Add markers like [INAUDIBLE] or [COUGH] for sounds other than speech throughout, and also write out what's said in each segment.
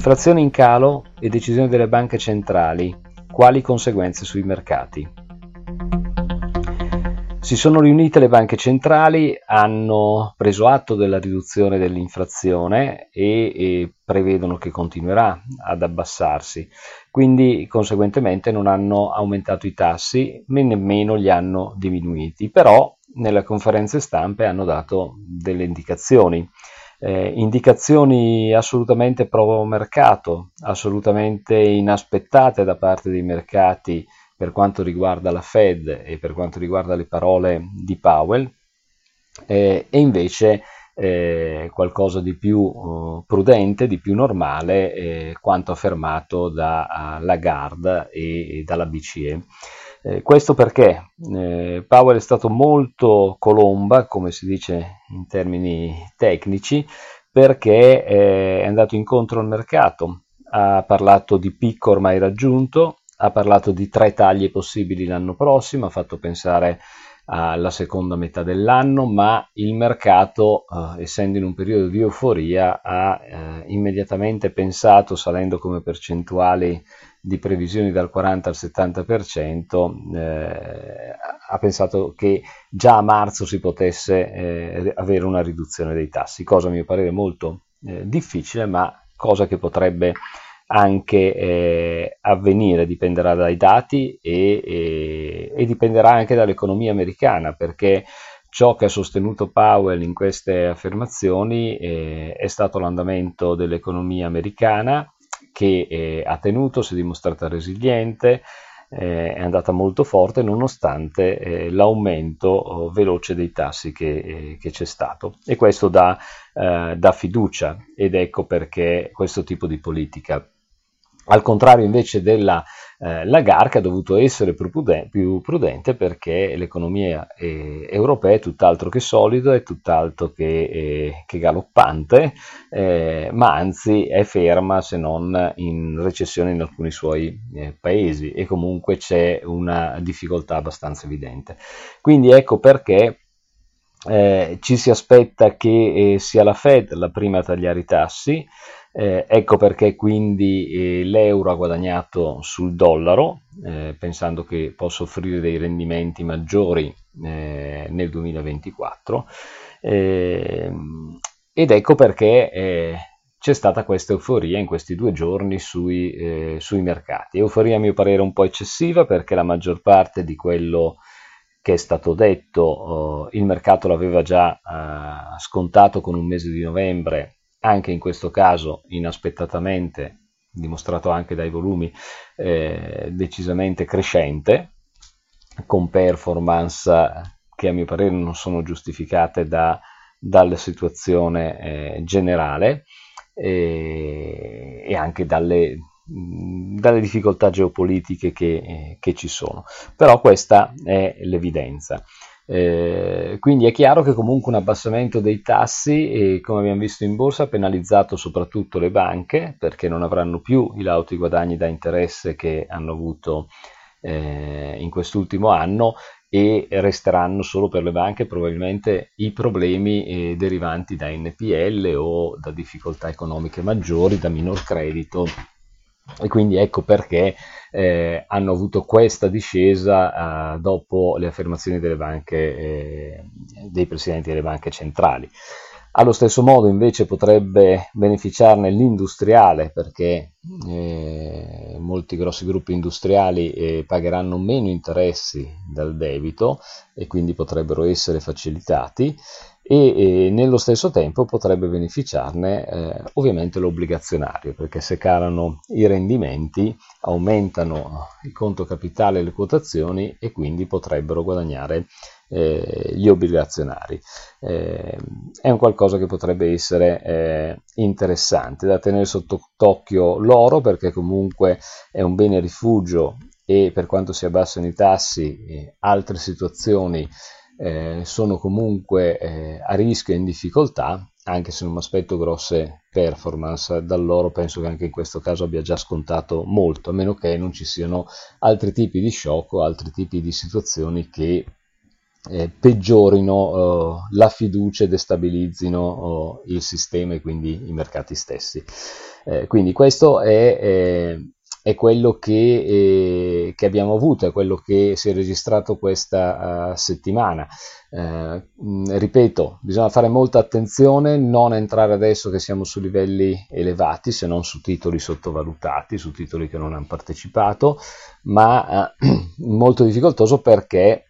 Inflazione in calo e decisioni delle banche centrali. Quali conseguenze sui mercati? Si sono riunite le banche centrali, hanno preso atto della riduzione dell'inflazione e, e, prevedono che continuerà ad abbassarsi, quindi conseguentemente non hanno aumentato i tassi né nemmeno li hanno diminuiti, però nelle conferenze stampe hanno dato delle indicazioni. Eh, indicazioni assolutamente pro mercato, assolutamente inaspettate da parte dei mercati per quanto riguarda la Fed e per quanto riguarda le parole di Powell, eh, e invece eh, qualcosa di più uh, prudente, di più normale, eh, quanto affermato da uh, Lagarde e, e dalla BCE. Eh, questo perché? Eh, Powell è stato molto colomba, come si dice in termini tecnici, perché eh, è andato incontro al mercato, ha parlato di picco ormai raggiunto, ha parlato di tre taglie possibili l'anno prossimo, ha fatto pensare alla seconda metà dell'anno, ma il mercato, eh, essendo in un periodo di euforia, ha eh, immediatamente pensato, salendo come percentuali di previsioni dal 40 al 70%, eh, ha pensato che già a marzo si potesse eh, avere una riduzione dei tassi, cosa a mio parere molto eh, difficile, ma cosa che potrebbe anche eh, avvenire, dipenderà dai dati e, e, e, dipenderà anche dall'economia americana, perché ciò che ha sostenuto Powell in queste affermazioni eh, è stato l'andamento dell'economia americana che eh, ha tenuto, si è dimostrata resiliente, eh, è andata molto forte nonostante eh, l'aumento oh, veloce dei tassi che, eh, che, c'è stato. E questo dà, eh, dà fiducia ed ecco perché questo tipo di politica al contrario invece della eh, Lagarde che ha dovuto essere più prudente, più prudente perché l'economia eh, europea è tutt'altro che solida, è tutt'altro che, eh, che galoppante, eh, ma anzi è ferma se non in recessione in alcuni suoi eh, paesi e comunque c'è una difficoltà abbastanza evidente. Quindi ecco perché eh, ci si aspetta che sia la Fed la prima a tagliare i tassi, eh, ecco perché quindi eh, l'euro ha guadagnato sul dollaro, eh, pensando che possa offrire dei rendimenti maggiori eh, nel 2024. Ehm, ed ecco perché eh, c'è stata questa euforia in questi due giorni sui, eh, sui, mercati. Euforia a mio parere un po' eccessiva perché la maggior parte di quello che è stato detto oh, il mercato l'aveva già scontato con un mese di novembre anche in questo caso inaspettatamente, dimostrato anche dai volumi, eh, decisamente crescente, con performance che a mio parere non sono giustificate da, dalla situazione eh, generale eh, e anche dalle, dalle, difficoltà geopolitiche che, eh, che ci sono. Però questa è l'evidenza. Eh, quindi è chiaro che comunque un abbassamento dei tassi, eh, come abbiamo visto in borsa, ha penalizzato soprattutto le banche perché non avranno più i lauti guadagni da interesse che hanno avuto eh, in quest'ultimo anno e resteranno solo per le banche probabilmente i problemi eh, derivanti da NPL o da difficoltà economiche maggiori, da minor credito e quindi ecco perché eh, hanno avuto questa discesa eh, dopo le affermazioni delle banche, eh, dei presidenti delle banche centrali. Allo stesso modo invece potrebbe beneficiarne l'industriale perché eh, molti grossi gruppi industriali eh, pagheranno meno interessi dal debito e quindi potrebbero essere facilitati e, e nello stesso tempo potrebbe beneficiarne eh, ovviamente l'obbligazionario perché se calano i rendimenti aumentano il conto capitale e le quotazioni e quindi potrebbero guadagnare eh, gli obbligazionari. Eh, è un qualcosa che potrebbe essere eh, interessante da tenere sotto occhio l'oro perché comunque è un bene rifugio e per quanto si abbassano i tassi altre situazioni eh, sono comunque eh, a rischio e in difficoltà anche se non mi aspetto grosse performance dall'oro penso che anche in questo caso abbia già scontato molto a meno che non ci siano altri tipi di shock o altri tipi di situazioni che eh, peggiorino uh, la fiducia e destabilizzino uh, il sistema e quindi i mercati stessi. Eh, quindi questo è, eh, è quello che, eh, che, abbiamo avuto, è quello che si è registrato questa uh, settimana. Eh, mh, ripeto, bisogna fare molta attenzione, non entrare adesso che siamo su livelli elevati, se non su titoli sottovalutati, su titoli che non hanno partecipato, ma [CLEARS THROAT] molto difficoltoso perché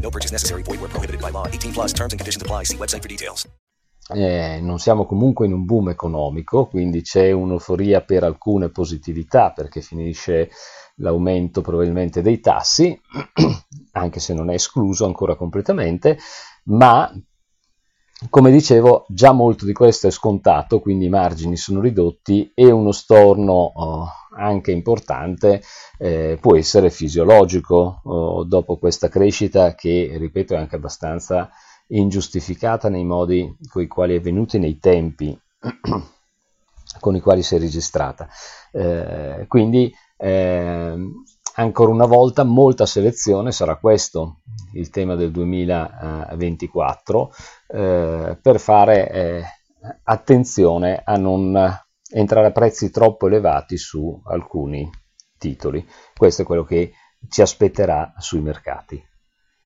No purchase necessary. Void where prohibited by law. 18 plus terms and conditions apply. See website for details. Eh, non siamo comunque in un boom economico, quindi c'è un'euforia per alcune positività perché finisce l'aumento probabilmente dei tassi, [CLEARS THROAT] anche se non è escluso ancora completamente, ma come dicevo già molto di questo è scontato, quindi i margini sono ridotti e uno storno oh, anche importante eh, può essere fisiologico oh, dopo questa crescita che, ripeto, è anche abbastanza ingiustificata nei modi con i quali è venuta nei tempi [CLEARS THROAT] con i quali si è registrata. Eh, quindi eh, ancora una volta molta selezione, sarà questo il tema del 2024, eh, per fare eh, attenzione a non entrare a prezzi troppo elevati su alcuni titoli. Questo è quello che ci aspetterà sui mercati.